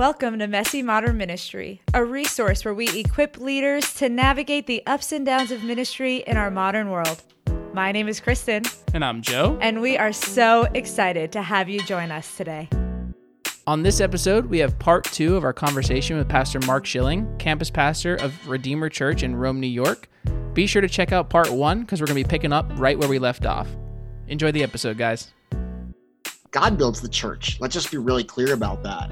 Welcome to Messy Modern Ministry, a resource where we equip leaders to navigate the ups and downs of ministry in our modern world. My name is Kristen. And I'm Joe. And we are so excited to have you join us today. On this episode, we have part two of our conversation with Pastor Mark Schilling, campus pastor of Redeemer Church in Rome, New York. Be sure to check out part one because we're going to be picking up right where we left off. Enjoy the episode, guys. God builds the church. Let's just be really clear about that.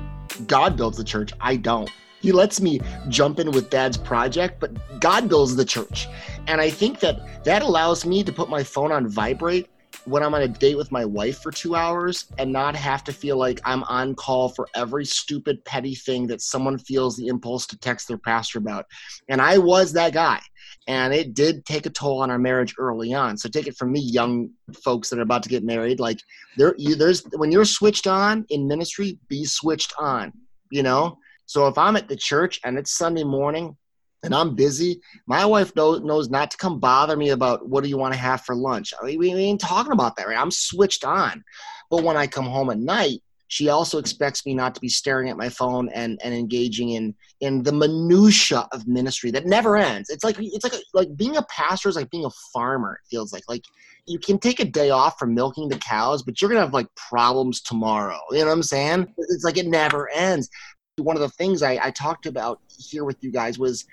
God builds the church. I don't. He lets me jump in with dad's project, but God builds the church. And I think that that allows me to put my phone on vibrate when I'm on a date with my wife for two hours and not have to feel like I'm on call for every stupid, petty thing that someone feels the impulse to text their pastor about. And I was that guy. And it did take a toll on our marriage early on. So take it from me, young folks that are about to get married. Like there, you, there's when you're switched on in ministry, be switched on. You know. So if I'm at the church and it's Sunday morning and I'm busy, my wife knows, knows not to come bother me about what do you want to have for lunch. I mean, we ain't talking about that, right? I'm switched on. But when I come home at night, she also expects me not to be staring at my phone and, and engaging in in the minutia of ministry that never ends. It's like it's like a, like being a pastor is like being a farmer. It feels like like you can take a day off from milking the cows, but you're gonna have like problems tomorrow. You know what I'm saying? It's like it never ends. One of the things I, I talked about here with you guys was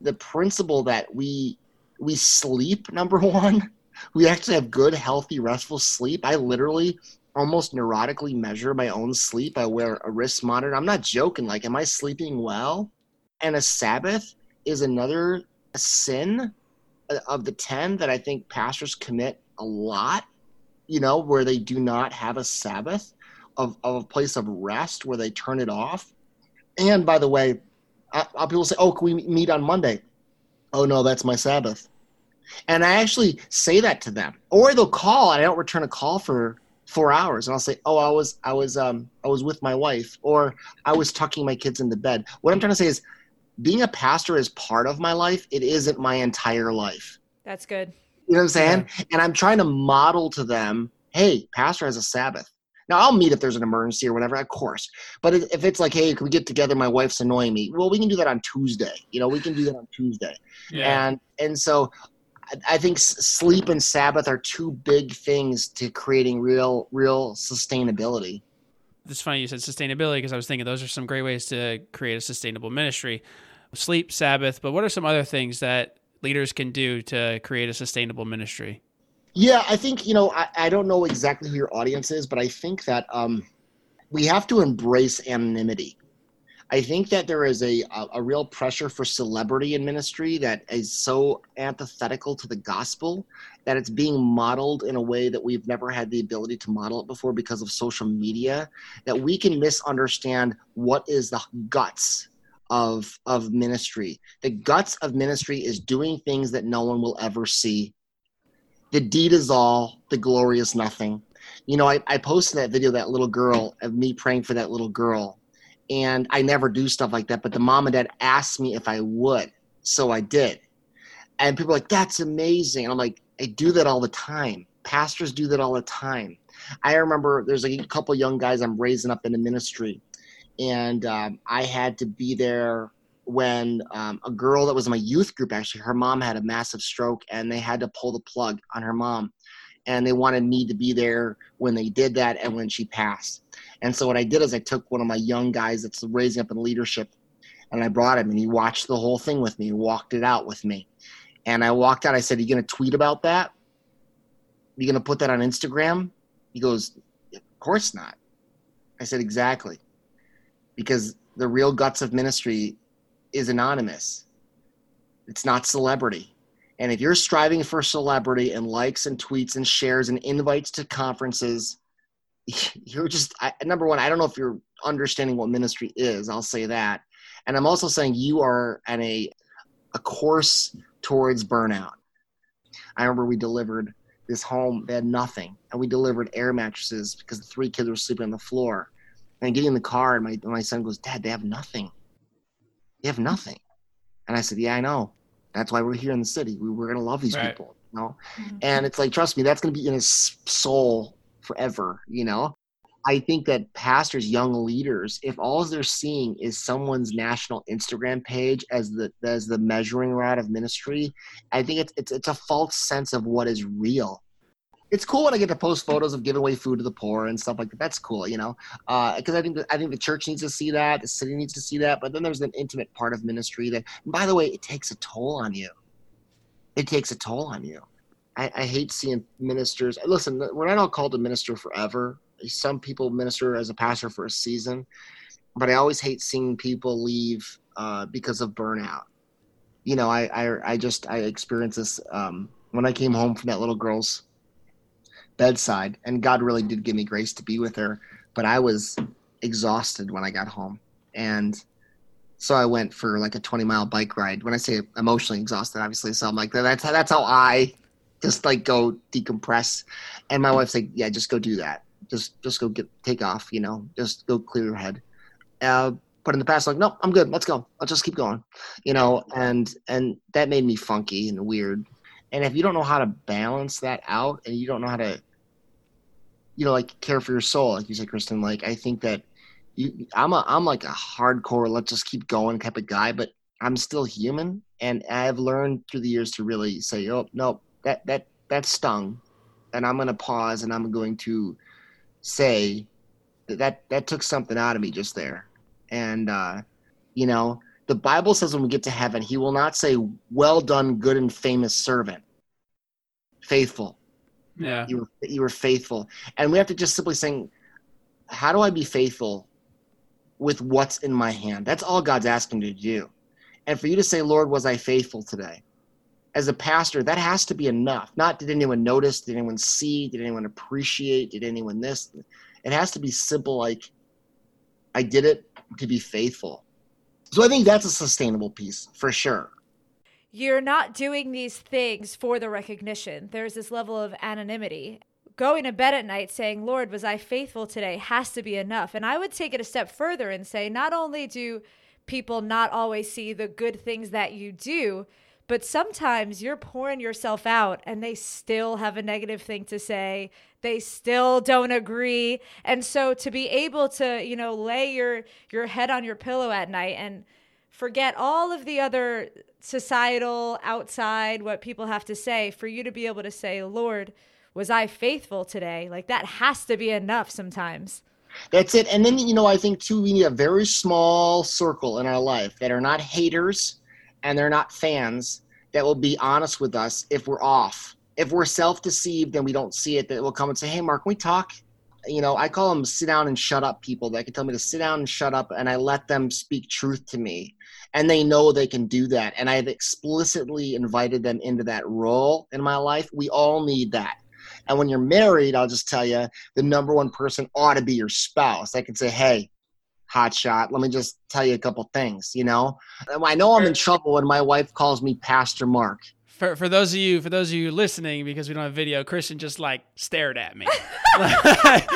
the principle that we we sleep number one. We actually have good healthy restful sleep. I literally almost neurotically measure my own sleep. I wear a wrist monitor. I'm not joking. Like am i sleeping well? And a sabbath is another sin of the 10 that i think pastors commit a lot you know where they do not have a sabbath of, of a place of rest where they turn it off. And by the way uh, people say, "Oh, can we meet on Monday?" Oh no, that's my Sabbath. And I actually say that to them, or they'll call and I don't return a call for four hours, and I'll say, "Oh, I was, I was, um, I was with my wife, or I was tucking my kids into bed." What I'm trying to say is, being a pastor is part of my life. It isn't my entire life. That's good. You know what I'm saying? Yeah. And I'm trying to model to them, "Hey, pastor has a Sabbath." Now I'll meet if there's an emergency or whatever, of course. But if it's like, hey, can we get together? My wife's annoying me. Well, we can do that on Tuesday. You know, we can do that on Tuesday. Yeah. And and so I think sleep and Sabbath are two big things to creating real real sustainability. It's funny you said sustainability because I was thinking those are some great ways to create a sustainable ministry. Sleep, Sabbath, but what are some other things that leaders can do to create a sustainable ministry? Yeah, I think you know I, I don't know exactly who your audience is, but I think that um, we have to embrace anonymity. I think that there is a, a, a real pressure for celebrity in ministry that is so antithetical to the gospel that it's being modeled in a way that we've never had the ability to model it before because of social media. That we can misunderstand what is the guts of of ministry. The guts of ministry is doing things that no one will ever see the deed is all, the glory is nothing. You know, I, I posted that video, that little girl, of me praying for that little girl. And I never do stuff like that, but the mom and dad asked me if I would. So I did. And people are like, that's amazing. And I'm like, I do that all the time. Pastors do that all the time. I remember there's a couple young guys I'm raising up in the ministry, and um, I had to be there when um, a girl that was in my youth group actually her mom had a massive stroke and they had to pull the plug on her mom. And they wanted me to be there when they did that and when she passed. And so what i did is i took one of my young guys that's raising up in leadership and i brought him and he watched the whole thing with me and walked it out with me. And i walked out i said are you going to tweet about that? Are you going to put that on instagram? He goes of course not. I said exactly. Because the real guts of ministry is anonymous. It's not celebrity. And if you're striving for celebrity and likes and tweets and shares and invites to conferences, you're just I, number one. I don't know if you're understanding what ministry is. I'll say that. And I'm also saying you are at a a course towards burnout. I remember we delivered this home. They had nothing, and we delivered air mattresses because the three kids were sleeping on the floor. And getting in the car, and my my son goes, "Dad, they have nothing." You have nothing. And I said, Yeah, I know. That's why we're here in the city. We, we're going to love these right. people, you know? Mm-hmm. And it's like, trust me, that's going to be in his soul forever, you know? I think that pastors, young leaders, if all they're seeing is someone's national Instagram page as the as the measuring rod of ministry, I think it's it's it's a false sense of what is real. It's cool when I get to post photos of giving away food to the poor and stuff like that. That's cool, you know, because uh, I think that, I think the church needs to see that, the city needs to see that. But then there's an intimate part of ministry that, by the way, it takes a toll on you. It takes a toll on you. I, I hate seeing ministers. Listen, we're not all called to minister forever some people minister as a pastor for a season, but I always hate seeing people leave uh, because of burnout. You know, I, I, I just I experienced this um, when I came home from that little girl's bedside, and God really did give me grace to be with her. But I was exhausted when I got home, and so I went for like a 20 mile bike ride. When I say emotionally exhausted, obviously, so I'm like that's that's how I just like go decompress. And my wife's like, yeah, just go do that just just go get take off you know just go clear your head uh, but in the past like no i'm good let's go I'll just keep going you know and and that made me funky and weird and if you don't know how to balance that out and you don't know how to you know like care for your soul like you said kristen like i think that you i'm a i'm like a hardcore let's just keep going type of guy but i'm still human and i've learned through the years to really say oh no that that that stung and i'm going to pause and i'm going to say that that, that took something out of me just there. And uh, you know, the Bible says when we get to heaven, he will not say, Well done, good and famous servant. Faithful. Yeah. You were you were faithful. And we have to just simply saying, How do I be faithful with what's in my hand? That's all God's asking you to do. And for you to say, Lord, was I faithful today? as a pastor, that has to be enough. Not did anyone notice? Did anyone see? Did anyone appreciate? Did anyone this? It has to be simple, like I did it to be faithful. So I think that's a sustainable piece for sure. You're not doing these things for the recognition. There's this level of anonymity. Going to bed at night saying, Lord, was I faithful today has to be enough. And I would take it a step further and say, not only do people not always see the good things that you do, but sometimes you're pouring yourself out and they still have a negative thing to say. They still don't agree. And so to be able to, you know, lay your your head on your pillow at night and forget all of the other societal outside what people have to say for you to be able to say, "Lord, was I faithful today?" Like that has to be enough sometimes. That's it. And then you know, I think too we need a very small circle in our life that are not haters and they're not fans that will be honest with us if we're off. If we're self deceived and we don't see it, that will come and say, Hey, Mark, can we talk? You know, I call them sit down and shut up people that can tell me to sit down and shut up, and I let them speak truth to me. And they know they can do that. And I've explicitly invited them into that role in my life. We all need that. And when you're married, I'll just tell you the number one person ought to be your spouse. I can say, Hey, hot shot. Let me just tell you a couple things, you know. I know I'm in trouble when my wife calls me Pastor Mark. For, for those of you for those of you listening because we don't have video, Kristen just like stared at me. like,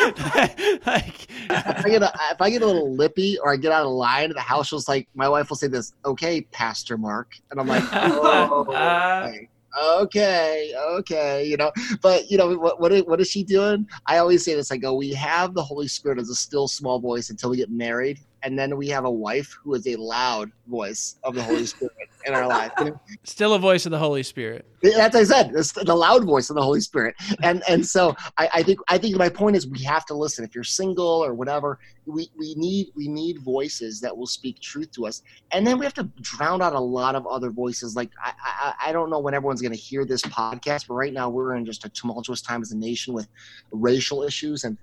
if, I get a, if I get a little lippy or I get out of line, the house was like my wife will say this, "Okay, Pastor Mark," and I'm like, "Oh." Uh, okay, okay, you know. But you know what? What, what is she doing? I always say this. I go, we have the Holy Spirit as a still small voice until we get married, and then we have a wife who is a loud voice of the Holy Spirit in our life. Still a voice of the Holy Spirit. That's I said. It's the loud voice of the Holy Spirit. And and so I, I think I think my point is we have to listen. If you're single or whatever, we, we need we need voices that will speak truth to us. And then we have to drown out a lot of other voices. Like I I, I don't know when everyone's gonna hear this podcast, but right now we're in just a tumultuous time as a nation with racial issues and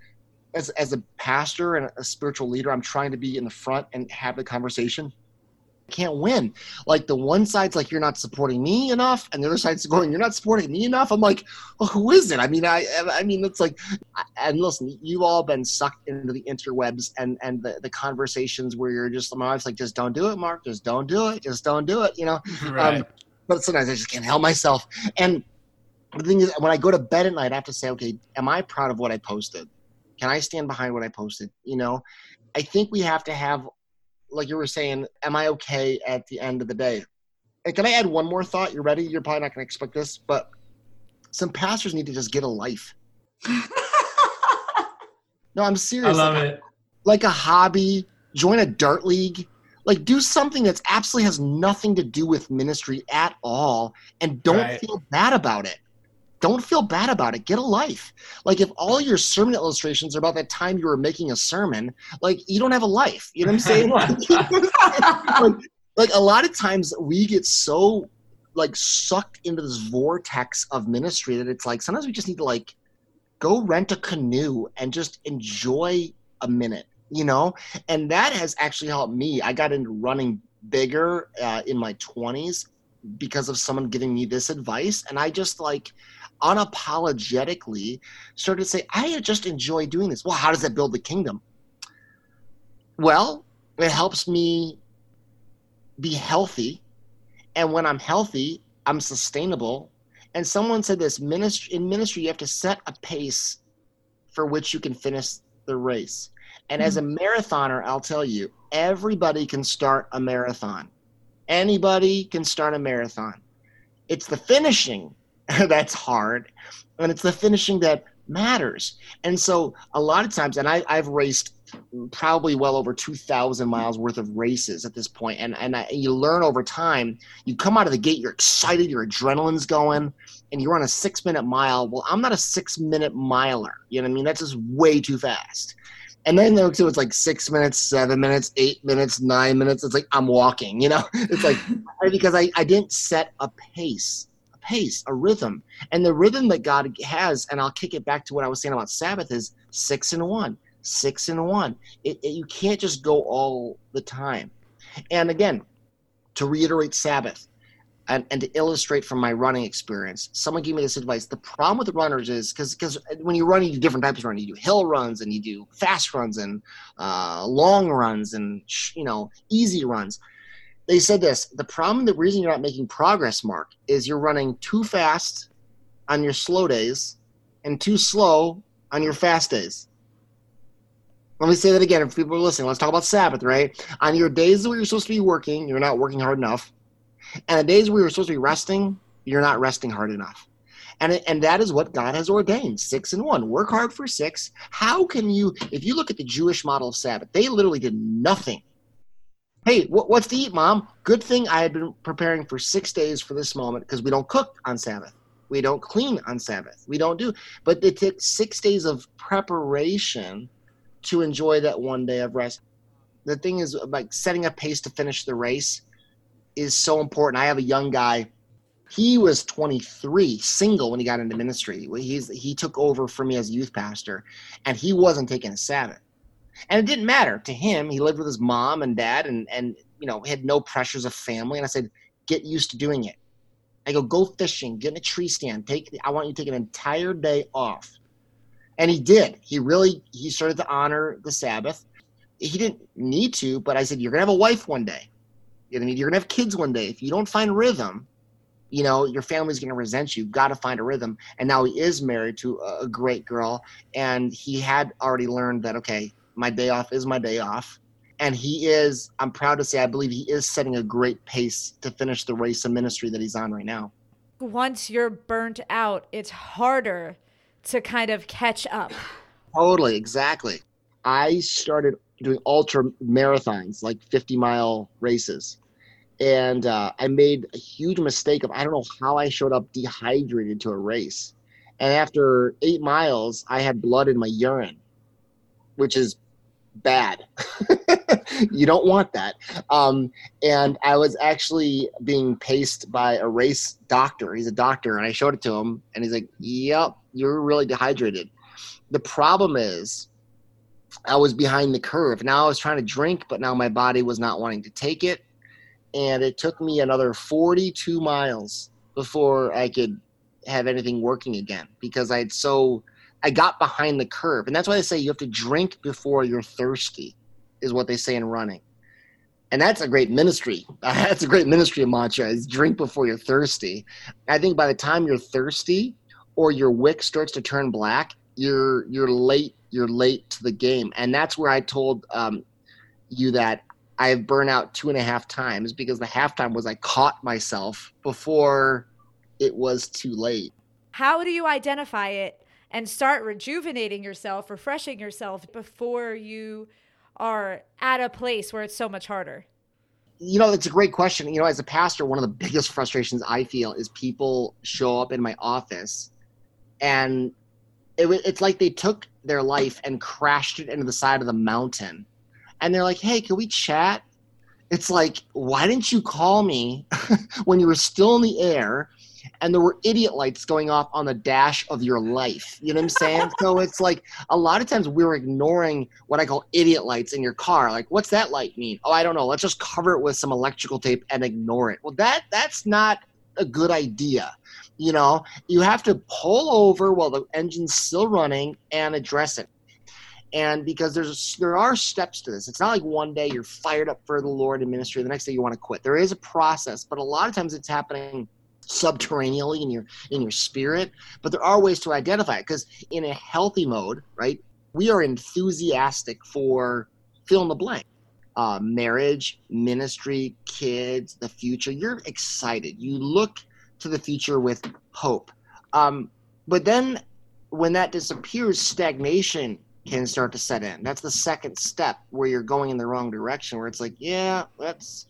as, as a pastor and a spiritual leader, I'm trying to be in the front and have the conversation. I can't win. Like the one side's like you're not supporting me enough, and the other side's going you're not supporting me enough. I'm like, well, who is it? I mean, I I mean, it's like, and listen, you've all been sucked into the interwebs and and the, the conversations where you're just my wife's like, just don't do it, Mark, just don't do it, just don't do it, you know. Right. Um, but sometimes I just can't help myself. And the thing is, when I go to bed at night, I have to say, okay, am I proud of what I posted? Can I stand behind what I posted? You know, I think we have to have, like you were saying, am I okay at the end of the day? And can I add one more thought? You're ready? You're probably not going to expect this, but some pastors need to just get a life. No, I'm serious. I love like, it. Like a hobby, join a dart league. Like do something that's absolutely has nothing to do with ministry at all and don't Right. feel bad about it. Don't feel bad about it. Get a life. Like if all your sermon illustrations are about that time you were making a sermon, like you don't have a life. You know what I'm saying? like, like a lot of times we get so like sucked into this vortex of ministry that it's like sometimes we just need to like go rent a canoe and just enjoy a minute you know and that has actually helped me i got into running bigger uh, in my 20s because of someone giving me this advice and i just like unapologetically started to say i just enjoy doing this. Well how does that build the kingdom? Well it helps me be healthy. And when i'm healthy i'm sustainable. And someone said this ministry in ministry you have to set a pace for which you can finish the race. And as a mm-hmm. marathoner i'll tell you everybody can start a marathon. Anybody can start a marathon. It's the finishing that's hard. And it's the finishing that matters. And so a lot of times and I, i've raced probably well over 2000 miles worth of races at this point and and I, you learn over time you come out of the gate you're excited your adrenaline's going and you're on a six minute mile. Well i'm not a six minute miler you know what i mean? That's just way too fast. And then so it's like six minutes seven minutes eight minutes nine minutes. It's like i'm walking you know? It's like because i, I didn't set a pace pace a rhythm and the rhythm that god has and i'll kick it back to what i was saying about sabbath is six and one six and one. It, it, you can't just go all the time. And again, to reiterate Sabbath and, and to illustrate from my running experience, someone gave me this advice. The problem with runners is because because when you run, you do different types of running. You do hill runs and you do fast runs and uh, long runs and you know easy runs. They said this: the problem, the reason you're not making progress, Mark, is you're running too fast on your slow days and too slow on your fast days. Let me say that again. If people are listening, let's talk about Sabbath, right? On your days where you're supposed to be working, you're not working hard enough. And the days where you're supposed to be resting, you're not resting hard enough. And, and that is what God has ordained six and one. Work hard for six. How can you, if you look at the Jewish model of Sabbath, they literally did nothing. Hey, what, what's to eat, mom? Good thing I had been preparing for six days for this moment because we don't cook on Sabbath. We don't clean on Sabbath. We don't do, but it took six days of preparation to enjoy that one day of rest. The thing is, like setting a pace to finish the race is so important. I have a young guy. He was 23, single when he got into ministry. He's he took over for me as a youth pastor, and he wasn't taking a Sabbath. And it didn't matter. To him. He lived with his mom and dad, and and you know had no pressures of family. And I said, get used to doing it. I go, go fishing, get in a tree stand. Take I want you to take an entire day off. And he did. He really he started to honor the sabbath. He didn't need to but i said you're gonna have a wife one day. You're gonna, you're gonna have kids one day. If you don't find rhythm you know your family's gonna resent you. You've got to find a rhythm. And now he is married to a great girl. And he had already learned that okay my day off is my day off and he is i'm proud to say i believe he is setting a great pace to finish the race of ministry that he's on right now once you're burnt out it's harder to kind of catch up. Totally, exactly. I started doing ultra marathons, like 50 mile races. And uh, I made a huge mistake of I don't know how I showed up dehydrated to a race. And after eight miles, I had blood in my urine, which is bad. you don't want that. Um, and I was actually being paced by a race doctor. He's a doctor, and I showed it to him, and he's like, "Yep, you're really dehydrated." The problem is, I was behind the curve. Now I was trying to drink, but now my body was not wanting to take it, and it took me another 42 miles before I could have anything working again because I had so I got behind the curve. And that's why they say you have to drink before you're thirsty, is what they say in running. And that's a great ministry. That's a great ministry mantra is drink before you're thirsty. I think by the time you're thirsty or your wick starts to turn black, you're you're late, you're late to the game. And that's where I told um, you that I have burned out two and a half times because the halftime was I caught myself before it was too late. How do you identify it and start rejuvenating yourself, refreshing yourself before you are at a place where it's so much harder? You know, it's a great question. You know, as a pastor, one of the biggest frustrations I feel is people show up in my office and it, it's like they took their life and crashed it into the side of the mountain. And they're like, hey, can we chat? It's like, why didn't you call me when you were still in the air and there were idiot lights going off on the dash of your life. You know what I'm saying? so it's like a lot of times we're ignoring what I call idiot lights in your car. Like, what's that light mean? Oh, I don't know. Let's just cover it with some electrical tape and ignore it. Well, that that's not a good idea. You know, you have to pull over while the engine's still running and address it. And because there's there are steps to this. It's not like one day you're fired up for the Lord and ministry, the next day you want to quit. There is a process, but a lot of times it's happening subterraneally in your in your spirit but there are ways to identify it because in a healthy mode right we are enthusiastic for fill in the blank. Uh, marriage ministry kids the future you're excited. You look to the future with hope. Um, but then when that disappears stagnation can start to set in. That's the second step where you're going in the wrong direction where it's like yeah that's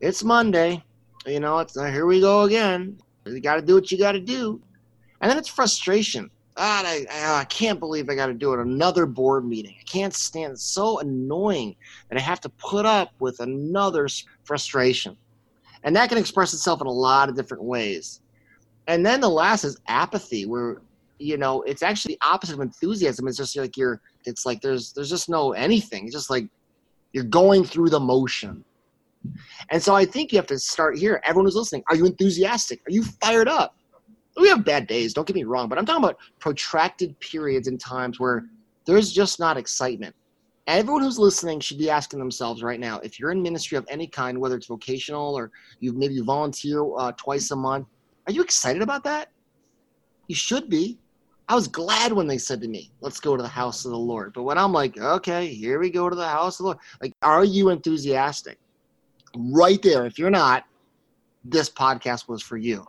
it's monday you know, it's uh, here we go again. You got to do what you got to do, and then it's frustration. God, I, I, I can't believe I got to do it. Another board meeting. I can't stand. So annoying that I have to put up with another frustration, and that can express itself in a lot of different ways. And then the last is apathy, where you know it's actually the opposite of enthusiasm. It's just like you're. It's like there's there's just no anything. It's just like you're going through the motion and so I think you have to start here. Everyone who's listening, are you enthusiastic? Are you fired up? We have bad days, don't get me wrong, but I'm talking about protracted periods and times where there's just not excitement. Everyone who's listening should be asking themselves right now if you're in ministry of any kind, whether it's vocational or you maybe volunteer uh, twice a month, are you excited about that? You should be. I was glad when they said to me, let's go to the house of the Lord. But when I'm like, okay, here we go to the house of the Lord, like, are you enthusiastic? Right there. If you're not, this podcast was for you.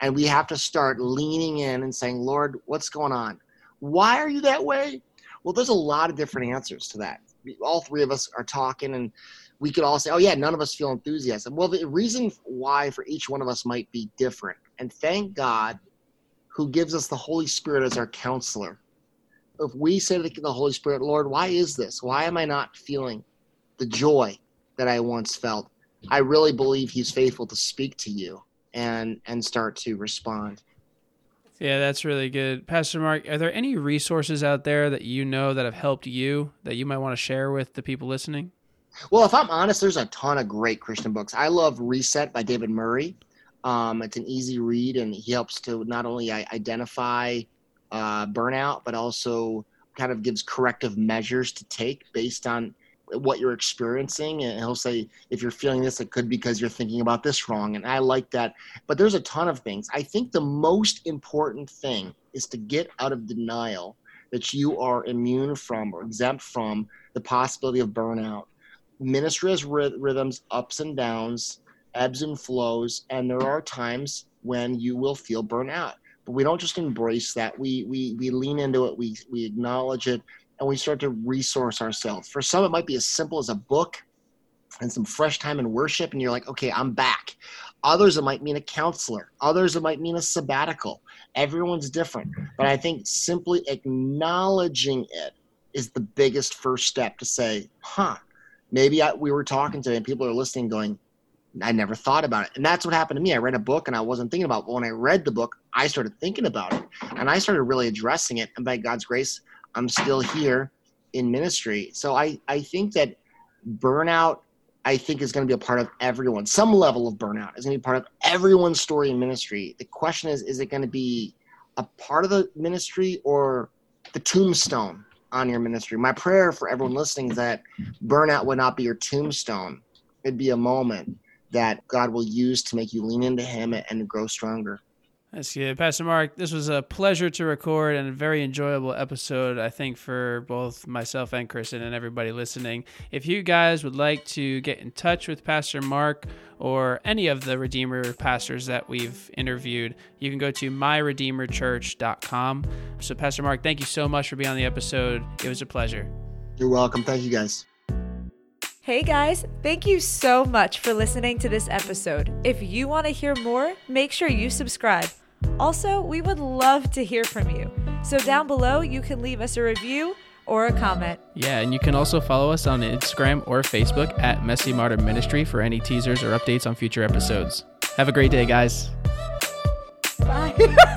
And we have to start leaning in and saying, Lord, what's going on? Why are you that way? Well, there's a lot of different answers to that. All three of us are talking, and we could all say, oh, yeah, none of us feel enthusiasm. Well, the reason why for each one of us might be different. And thank God who gives us the Holy Spirit as our counselor. If we say to the Holy Spirit, Lord, why is this? Why am I not feeling the joy that I once felt? I really believe he's faithful to speak to you and and start to respond. Yeah, that's really good. Pastor Mark, are there any resources out there that you know that have helped you that you might want to share with the people listening? Well, if I'm honest, there's a ton of great Christian books. I love Reset by David Murray. Um, it's an easy read, and he helps to not only identify uh, burnout, but also kind of gives corrective measures to take based on what you're experiencing and he'll say if you're feeling this it could be because you're thinking about this wrong and i like that. But there's a ton of things. I think the most important thing is to get out of denial that you are immune from or exempt from the possibility of burnout. Ministry has rhythms ups and downs ebbs and flows and there are times when you will feel burnout. But we don't just embrace that. We we we lean into it. We we acknowledge it and we start to resource ourselves. For some, it might be as simple as a book and some fresh time in worship, and you're like, okay, I'm back. Others, it might mean a counselor. Others, it might mean a sabbatical. Everyone's different. But I think simply acknowledging it is the biggest first step to say, huh, maybe I, we were talking to and people are listening going, I never thought about it. And that's what happened to me. I read a book and I wasn't thinking about it. But when I read the book, I started thinking about it and I started really addressing it. And by God's grace, I'm still here in ministry. So I, I think that burnout, I think, is going to be a part of everyone. Some level of burnout is going to be part of everyone's story in ministry. The question is, is it going to be a part of the ministry or the tombstone on your ministry? My prayer for everyone listening is that burnout would not be your tombstone. It'd be a moment that God will use to make you lean into Him and grow stronger. That's good. Pastor Mark, this was a pleasure to record and a very enjoyable episode, I think, for both myself and Kristen and everybody listening. If you guys would like to get in touch with Pastor Mark or any of the Redeemer pastors that we've interviewed, you can go to myredeemerchurch.com. So, Pastor Mark, thank you so much for being on the episode. It was a pleasure. You're welcome. Thank you, guys. Hey guys, thank you so much for listening to this episode. If you want to hear more, make sure you subscribe. Also, we would love to hear from you. So down below, you can leave us a review or a comment. Yeah, and you can also follow us on Instagram or Facebook at Messy Modern Ministry for any teasers or updates on future episodes. Have a great day, guys. Bye.